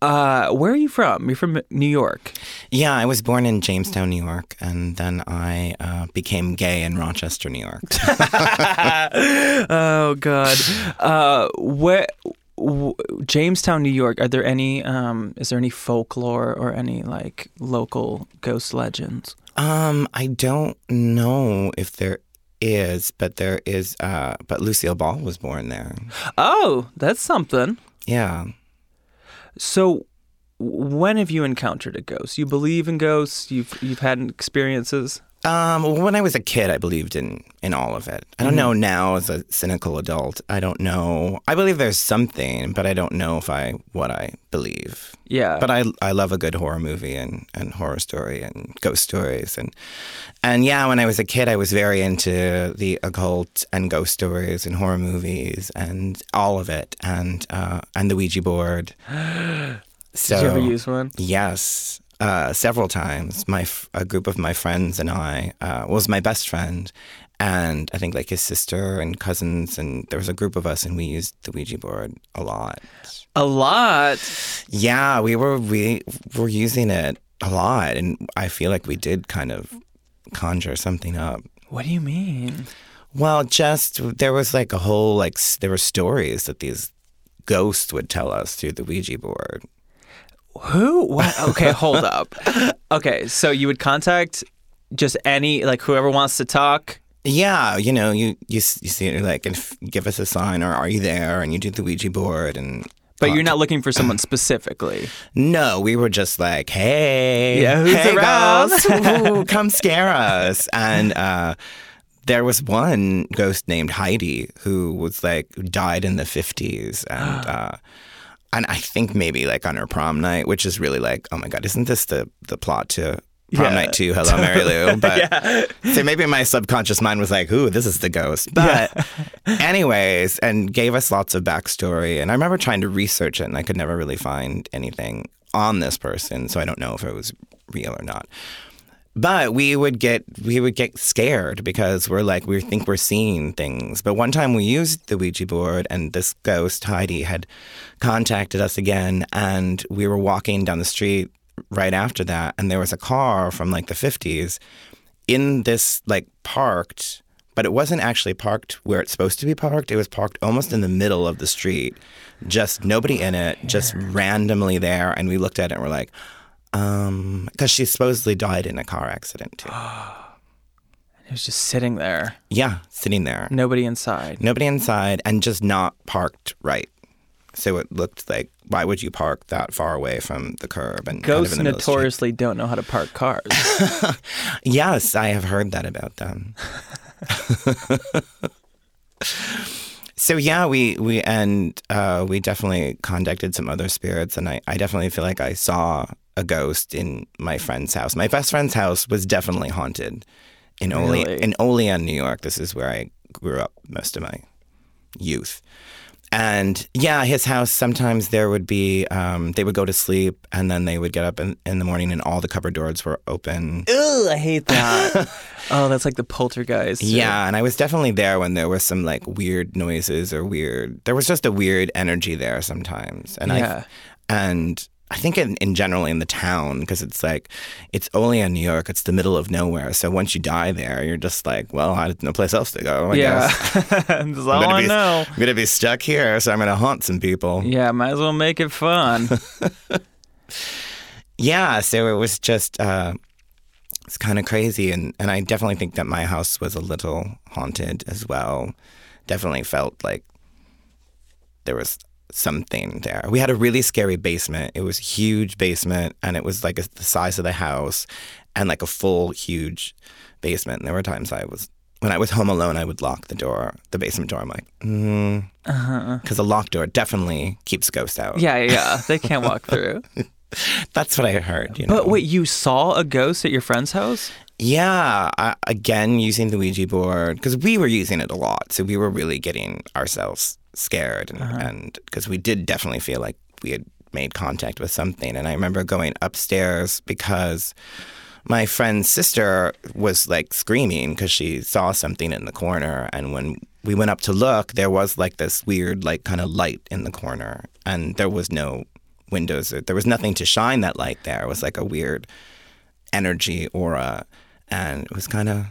Uh, where are you from? You're from New York. Yeah, I was born in Jamestown, New York, and then I uh, became gay in Rochester, New York. oh God. Uh, where? W- Jamestown, New York. Are there any? Um, is there any folklore or any like local ghost legends? Um, I don't know if there is, but there is. Uh, but Lucille Ball was born there. Oh, that's something. Yeah. So, when have you encountered a ghost? You believe in ghosts? You've you've had experiences? Um, well, when I was a kid, I believed in in all of it. I don't know now as a cynical adult. I don't know. I believe there's something, but I don't know if I what I believe. Yeah. But I I love a good horror movie and, and horror story and ghost stories and and yeah, when I was a kid, I was very into the occult and ghost stories and horror movies and all of it and uh, and the Ouija board. So Did you ever use one? Yes, uh, several times. My f- a group of my friends and I uh, was my best friend, and I think like his sister and cousins, and there was a group of us, and we used the Ouija board a lot. A lot. Yeah, we were we were using it a lot, and I feel like we did kind of conjure something up. What do you mean? Well, just there was like a whole like s- there were stories that these ghosts would tell us through the Ouija board. Who? What? Okay, hold up. Okay, so you would contact just any like whoever wants to talk. Yeah, you know, you you, you see it like and give us a sign or are you there? And you do the Ouija board and. But you're not looking for someone specifically. No, we were just like, hey, Yeah, who's hey, around? ghosts, Ooh, come scare us. And uh, there was one ghost named Heidi who was like died in the fifties, and uh, and I think maybe like on her prom night, which is really like, oh my god, isn't this the the plot to prom Yeah. night two? Hello, Mary Lou. But so maybe my subconscious mind was like, ooh, this is the ghost. But anyways, and gave us lots of backstory. And I remember trying to research it, and I could never really find anything on this person, so I don't know if it was real or not. But we would get we would get scared because we're like we think we're seeing things. But one time we used the Ouija board and this ghost Heidi had contacted us again and we were walking down the street right after that and there was a car from like the 50s in this like parked but it wasn't actually parked where it's supposed to be parked. It was parked almost in the middle of the street. Just nobody in it, just randomly there and we looked at it and we're like um, because she supposedly died in a car accident too. It was just sitting there, Yeah, sitting there, nobody inside. nobody inside, and just not parked right. So it looked like, why would you park that far away from the curb and kind Ghosts middle of notoriously don't know how to park cars. Yes, I have heard that about them. so yeah, we we and uh, we definitely contacted some other spirits, and I, I definitely feel like I saw a ghost in my friend's house. My best friend's house was definitely haunted in Ole Really? in Olean, New York. This is where I grew up most of my youth. And yeah, his house, sometimes there would be, um, they would go to sleep and then they would get up in, in the morning and all the cupboard doors were open. Ugh, I hate that. oh, that's like the poltergeist. Yeah, and I was definitely there when there was some like weird noises or weird. There was just a weird energy there sometimes, and Yeah. I and I think in, in general in the town because it's like it's only in New York. It's the middle of nowhere. So once you die there, you're just like, well, I have no place else to go. I yeah. guess. that's I'm all gonna I be, know. I'm gonna be stuck here, so I'm gonna haunt some people. Yeah, might as well make it fun. Yeah, so it was just uh, it's kind of crazy, and and I definitely think that my house was a little haunted as well. Definitely felt like there was something there. We had a really scary basement. It was a huge basement, and it was like a, the size of the house, and like a full huge basement. And there were times I was. When I was home alone, I would lock the door, the basement door. I'm like, mm. uh-huh. because a locked door definitely keeps ghosts out. yeah, yeah. They can't walk through. that's what I heard. You know? But wait, you saw a ghost at your friend's house? Yeah, I, again using the Ouija board because we were using it a lot, so we were really getting ourselves scared, and uh-huh. and because we did definitely feel like we had made contact with something. And I remember going upstairs because my friend's sister was like screaming because she saw something in the corner, and when we went up to look, there was like this weird like kind of light in the corner, and there was no windows. There was nothing to shine that light there. It was like a weird energy aura and it was kind of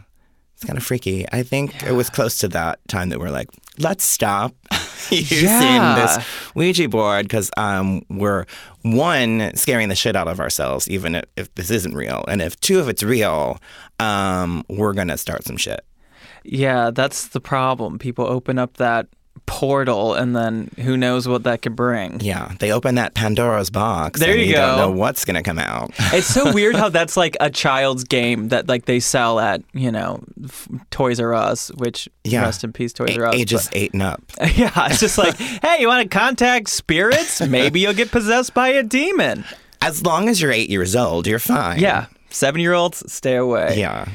It's kind of freaky. I think it was close to that time that we're like, let's stop using Yeah. this Ouija board because um, we're one scaring the shit out of ourselves, even if, if this isn't real, and if two, if it's real, um, we're gonna start some shit. Yeah, that's the problem. People open up that portal and then who knows what that could bring. Yeah, they open that Pandora's box. There you you don't know what's gonna come out. It's so weird how that's like a child's game that like they sell at, you know, f- Toys R Us, which Yeah. rest in peace Toys A- R Us. ages eight and up. yeah, it's just like, hey, you want to contact spirits? Maybe you'll get possessed by a demon. As long as you're eight years old, you're fine. Yeah. 7-year-olds stay away. Yeah.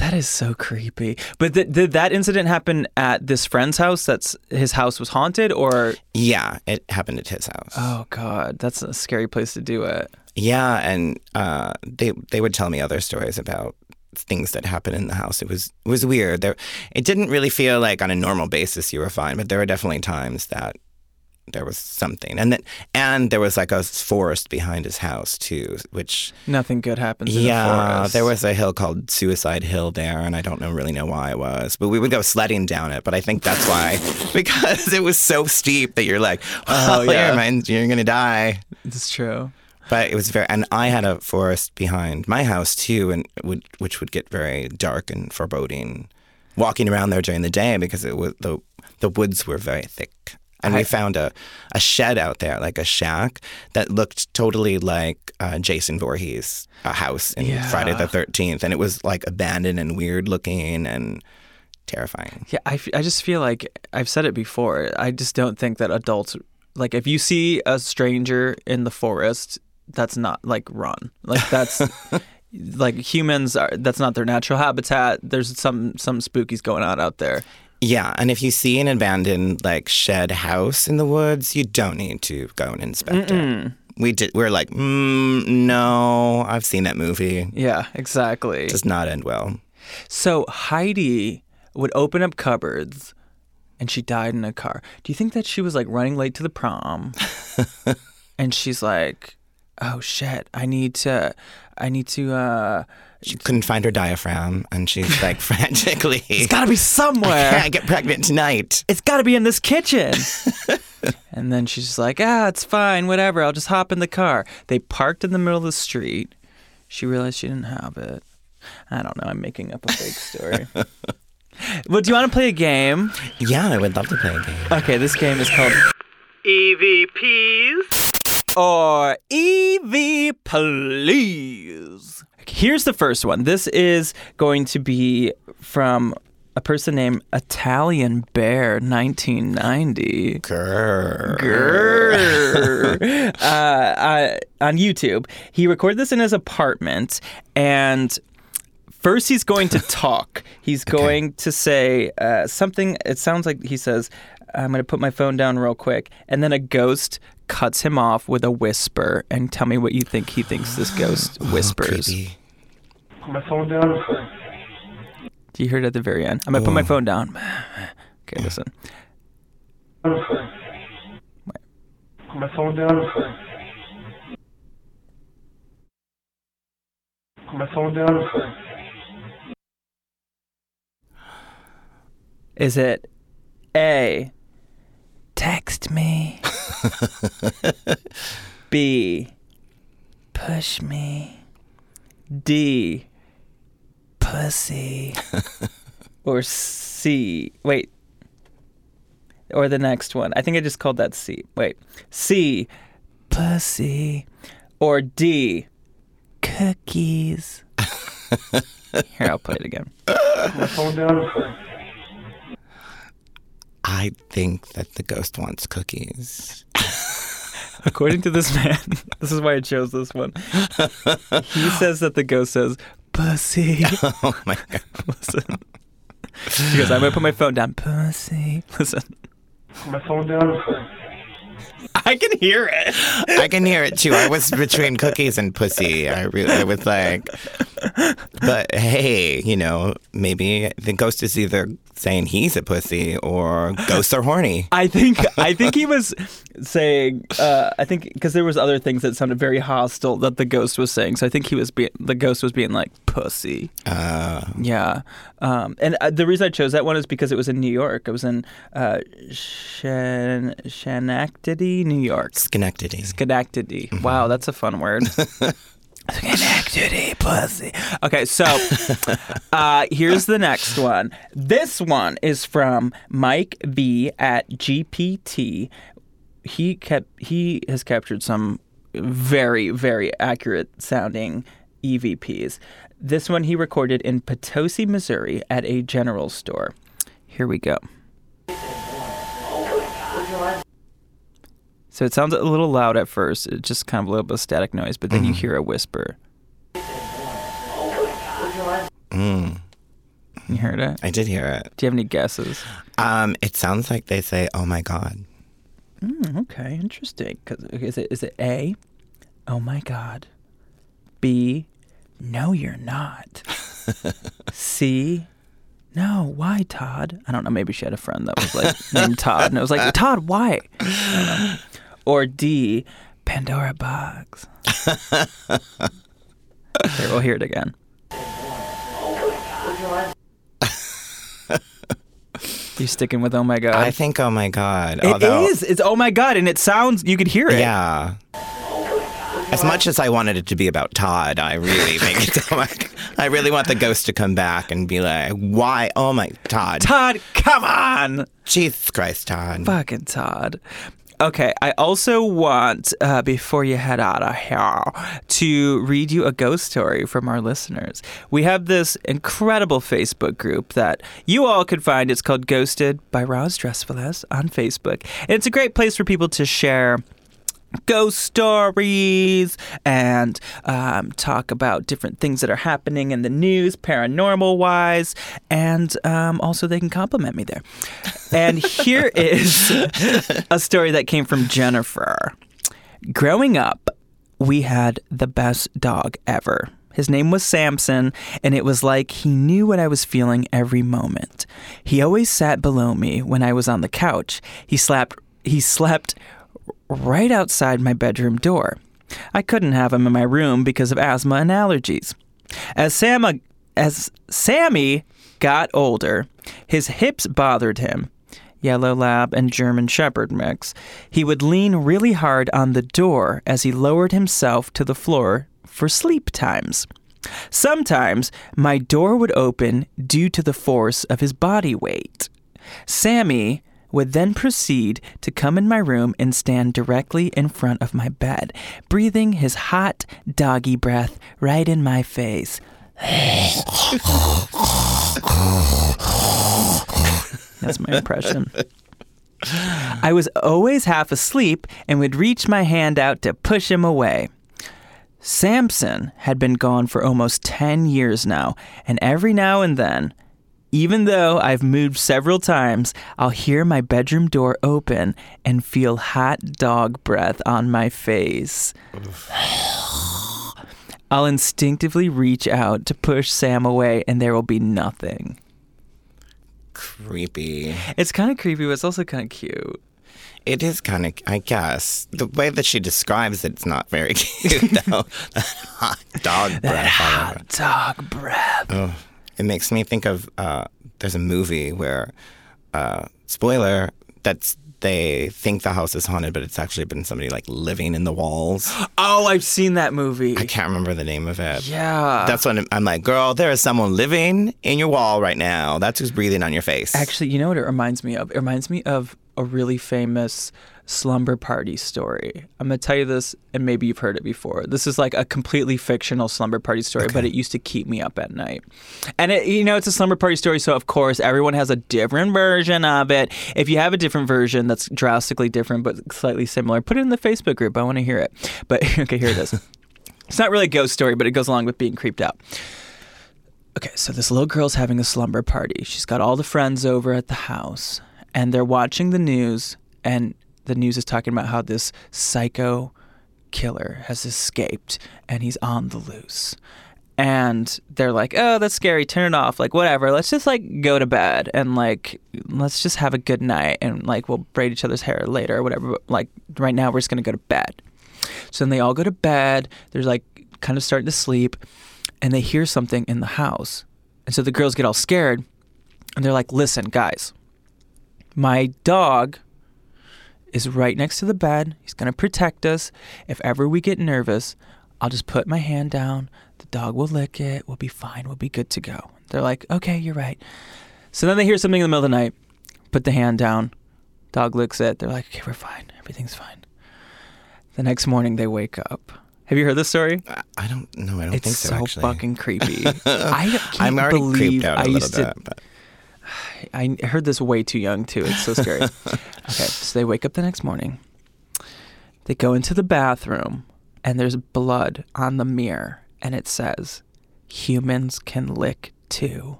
That is so creepy. But th- did that incident happen at this friend's house? That's his house was haunted, or Yeah, it happened at his house. oh god, that's a scary place to do it. Yeah, and uh, they they would tell me other stories about things that happened in the house. It was it was weird. There, it didn't really feel like on a normal basis you were fine, but there were definitely times that there was something, and that and there was like a forest behind his house too, which Nothing good happens. In yeah, the forest. there was a hill called Suicide Hill there, and I don't know really know why it was, but we would go sledding down it. But I think that's why because it was so steep that you're like, oh, oh yeah. yeah, you're gonna die. It's true. But it was very, and I had a forest behind my house too, and would, which would get very dark and foreboding, walking around there during the day because it was the the woods were very thick. And we found a, a shed out there, like a shack, that looked totally like uh, Jason Voorhees' uh, house in Yeah. Friday the Thirteenth, and it was like abandoned and weird looking and terrifying. Yeah, I, f- I just feel like I've said it before. I just don't think that adults like if you see a stranger in the forest, that's not like run. Like that's like humans are that's not their natural habitat. There's some some spookies going on out there. Yeah, and if you see an abandoned like shed house in the woods, you don't need to go and inspect it. We did. We're like, mm, no, I've seen that movie. Yeah, exactly. It does not end well. So Heidi would open up cupboards and she died in a car. Do you think that she was like running late to the prom and she's like, "Oh shit, I need to I need to uh She couldn't find her diaphragm, and she's like frantically. it's got to be somewhere. I Can I get pregnant tonight? It's got to be in this kitchen." and then she's like, "Ah, it's fine, whatever. I'll just hop in the car." They parked in the middle of the street. She realized she didn't have it. I don't know. I'm making up a fake story. well, do you want to play a game? Yeah, I would love to play a game. Okay, this game is called EVPs or EV Please. Here's the first one. This is going to be from a person named Italian Bear 1990. Grrr. Grrr. uh, uh, on YouTube. He recorded this in his apartment, and first he's going to talk. He's going to say uh, something. It sounds like he says, "I'm going to put my phone down real quick," and then a ghost cuts him off with a whisper. And tell me what you think he thinks this ghost oh, whispers. Creepy. my phone down. you heard it at the very end? I'm going to put oh. my phone down. Okay, listen. Put my phone down. Put my phone down. Is it A, text me? B, push me? D, pussy? or C, wait. Or the next one. I think I just called that C. Wait. C, pussy? Or D, cookies? Here, I'll play it again. Put my phone down. I think that the ghost wants cookies. According to this man, this is why I chose this one. He says that the ghost says, pussy. Oh my god. Listen. He goes, I'm going to put my phone down. Pussy. Listen. Put my phone down. I can hear it. I can hear it too. I was between cookies and pussy. I really, I was like, but hey, you know, maybe the ghost is either saying he's a pussy or ghosts are horny. I think I think he was saying uh, I think because there was other things that sounded very hostile that the ghost was saying. So I think he was being the ghost was being like pussy. Uh, Yeah, um, and uh, the reason I chose that one is because it was in New York. It was in uh, Shan- Schenectady, New York. Schenectady. Schenectady. Wow, that's a fun word. Schenectady, pussy. Okay, so uh, here's the next one. This one is from Mike V at GPT. He kept he has captured some very very accurate sounding EVPs. This one he recorded in Potosi, Missouri, at a general store. Here we go. So it sounds a little loud at first. It's just kind of a little bit of static noise, but then you hear a whisper. Mm, You heard it? I did hear it. Do you have any guesses? Um, it sounds like they say, "Oh my god." Mm, okay, interesting. Cause, is it is it A? Oh my God. B. No, you're not. C. No, why, Todd? I don't know. Maybe she had a friend that was like named Todd, and it was like, Todd, why? I don't know. Or D. Pandora Boxx. okay, we'll hear it again. You're sticking with oh my god? I think, "Oh my god." It is. although, It's oh my god, and it sounds. You could hear it. Yeah. As much as I wanted it to be about Todd, I really make it so like I really want the ghost to come back and be like, "Why? Oh my Todd! Todd, come on, Jesus Christ, Todd!" fucking Todd. Okay, I also want uh, before you head out of here to read you a ghost story from our listeners. We have this incredible Facebook group that you all could find. It's called Ghosted by Roz Drezfield on Facebook, and it's a great place for people to share ghost stories and um, talk about different things that are happening in the news, paranormal wise, and um, also they can compliment me there. And here is a story that came from Jennifer. Growing up, we had the best dog ever. His name was Samson, and it was like he knew what I was feeling every moment. He always sat below me when I was on the couch. He slept he slept right outside my bedroom door. I couldn't have him in my room because of asthma and allergies. As Sam as Sammy got older, his hips bothered him. Yellow Lab and German Shepherd mix. He would lean really hard on the door as he lowered himself to the floor for sleep times. Sometimes my door would open due to the force of his body weight. Sammy would then proceed to come in my room and stand directly in front of my bed, breathing his hot doggy breath right in my face. That's my impression. I was always half asleep and would reach my hand out to push him away. Samson had been gone for almost 10 years now, and every now and then, even though I've moved several times, I'll hear my bedroom door open and feel hot dog breath on my face. I'll instinctively reach out to push Sam away, and there will be nothing. Creepy. It's kind of creepy, but it's also kind of cute. It is kind of, I guess, the way that she describes it, it's not very cute though. Hot dog breath. over. hot dog breath. Oh, it makes me think of uh, there's a movie where, uh, spoiler, that's they think the house is haunted, but it's actually been somebody like living in the walls. Oh, I've seen that movie. I can't remember the name of it. Yeah. That's when I'm like, girl, there is someone living in your wall right now. That's who's breathing on your face. Actually, you know what it reminds me of? It reminds me of a really famous slumber party story. I'm going to tell you this, and maybe you've heard it before. This is like a completely fictional slumber party story, but it used to keep me up at night. And, it, you know, it's a slumber party story, so of course, everyone has a different version of it. If you have a different version that's drastically different but slightly similar, put it in the Facebook group. I want to hear it. But, okay, here it is. It's not really a ghost story, but it goes along with being creeped out. Okay, so this little girl's having a slumber party. She's got all the friends over at the house, and they're watching the news, and the news is talking about how this psycho killer has escaped and he's on the loose. and they're like, "Oh, that's scary. Turn it off. Like whatever. Let's just like go to bed and like let's just have a good night and like we'll braid each other's hair later or whatever. But like right now, we're just gonna go to bed." So then they all go to bed. They're like kind of starting to sleep, and they hear something in the house, and so the girls get all scared, and they're like, "Listen, guys, my dog." Is right next to the bed. He's gonna protect us. If ever we get nervous, I'll just put my hand down. The dog will lick it. We'll be fine. We'll be good to go. They're like, okay, you're right. So then they hear something in the middle of the night. Put the hand down. Dog licks it. They're like, okay, we're fine. Everything's fine. The next morning they wake up. Have you heard this story? I- don't know. I don't it's think so. It's so actually, fucking creepy. I can't I'm already believe creeped out a I little used to. bit. But I heard this way too young too. It's so scary. okay, so they wake up the next morning. They go into the bathroom and there's blood on the mirror and it says humans can lick too.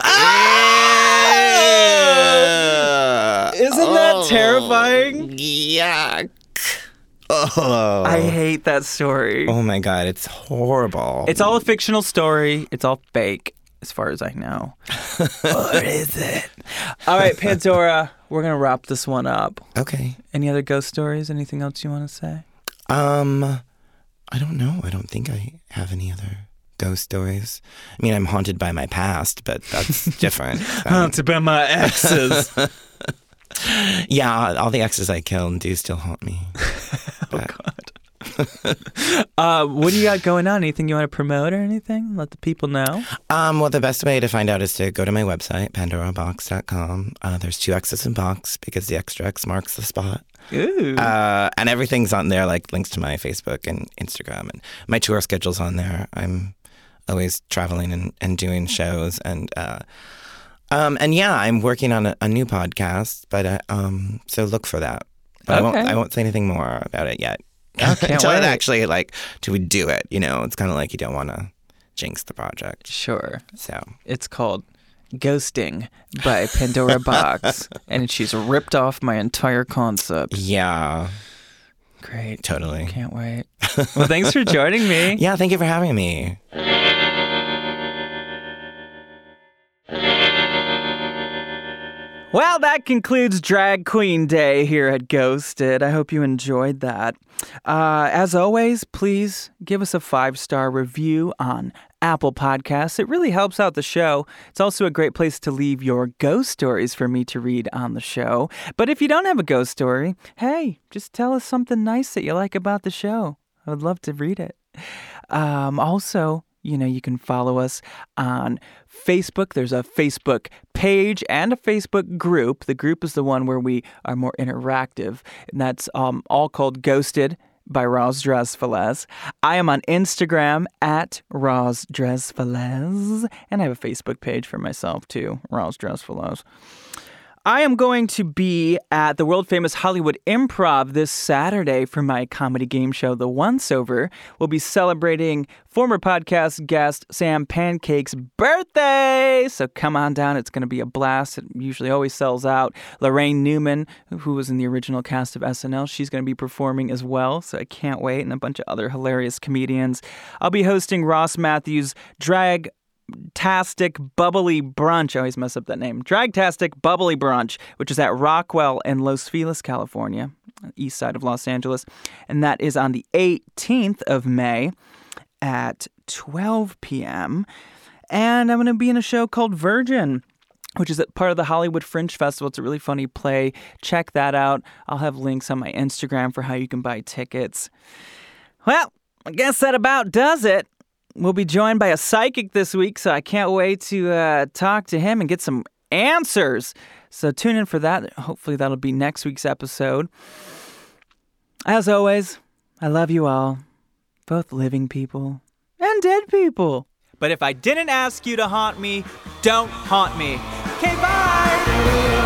Ah! Isn't that oh, terrifying? Yuck. Oh. I hate that story. Oh my god, it's horrible. It's all a fictional story. It's all fake as far as I know. what is it? All right, Pandora, we're to wrap this one up. okay. Any other ghost stories? Anything else you want to say? Um, I don't know. I don't think I have any other ghost stories. I mean, I'm haunted by my past, but that's different. Um, about my exes. yeah, all the exes I killed do still haunt me. oh But- uh, what do you got going on? Anything you want to promote or anything? Let the people know. Um, well, the best way to find out is to go to my website, pandoraboxx.com. Uh, there's two X's in box because the extra X marks the spot. Ooh. Uh, and everything's on there, like links to my Facebook and Instagram, and my tour schedule's on there. I'm always traveling and, and doing shows, and uh, um, and yeah, I'm working on a, a new podcast, but uh, um, so look for that. But I won't Okay. I won't say anything more about it yet. Until it actually like do we do it. You know, it's kind of like you don't want to jinx the project. sure. So It's called Ghosting by Pandora Boxx. and she's ripped off my entire concept. yeah, Great. totally. Can't wait. Well, thanks for joining me. Yeah, thank you for having me. Well, that concludes Drag Queen Day here at Ghosted. I hope you enjoyed that. Uh, as always, please give us a five star review on Apple Podcasts. It really helps out the show. It's also a great place to leave your ghost stories for me to read on the show. But if you don't have a ghost story, hey, just tell us something nice that you like about the show. I would love to read it. Um, also, you know, you can follow us on Facebook. There's a Facebook page and a Facebook group. The group is the one where we are more interactive, and that's um, all called Ghosted by Roz Drezfield. I am on Instagram at Roz Drezfield, and I have a Facebook page for myself too, Roz Drezfield. I am going to be at the world famous Hollywood Improv this Saturday for my comedy game show, The Once Over. We'll be celebrating former podcast guest Sam Pancake's birthday. So come on down. It's going to be a blast. It usually always sells out. Laraine Newman, who was in the original cast of SNL, she's going to be performing as well. So I can't wait. And a bunch of other hilarious comedians. I'll be hosting Ross Mathews' drag Tastic Bubbly Brunch. I always mess up that name. Dragtastic Bubbly Brunch, which is at Rockwell in Los Feliz, California, east side of Los Angeles. And that is on the 18th of May at 12 p.m. And I'm going to be in a show called Virgin. Which is part of the Hollywood Fringe Festival. It's a really funny play. Check that out. I'll have links on my Instagram for how you can buy tickets. Well, I guess that about does it. We'll be joined by a psychic this week, so I can't wait to uh, talk to him and get some answers. So tune in for that. Hopefully, that'll be next week's episode. As always, I love you all, both living people and dead people. But if I didn't ask you to haunt me, don't haunt me. Okay, bye!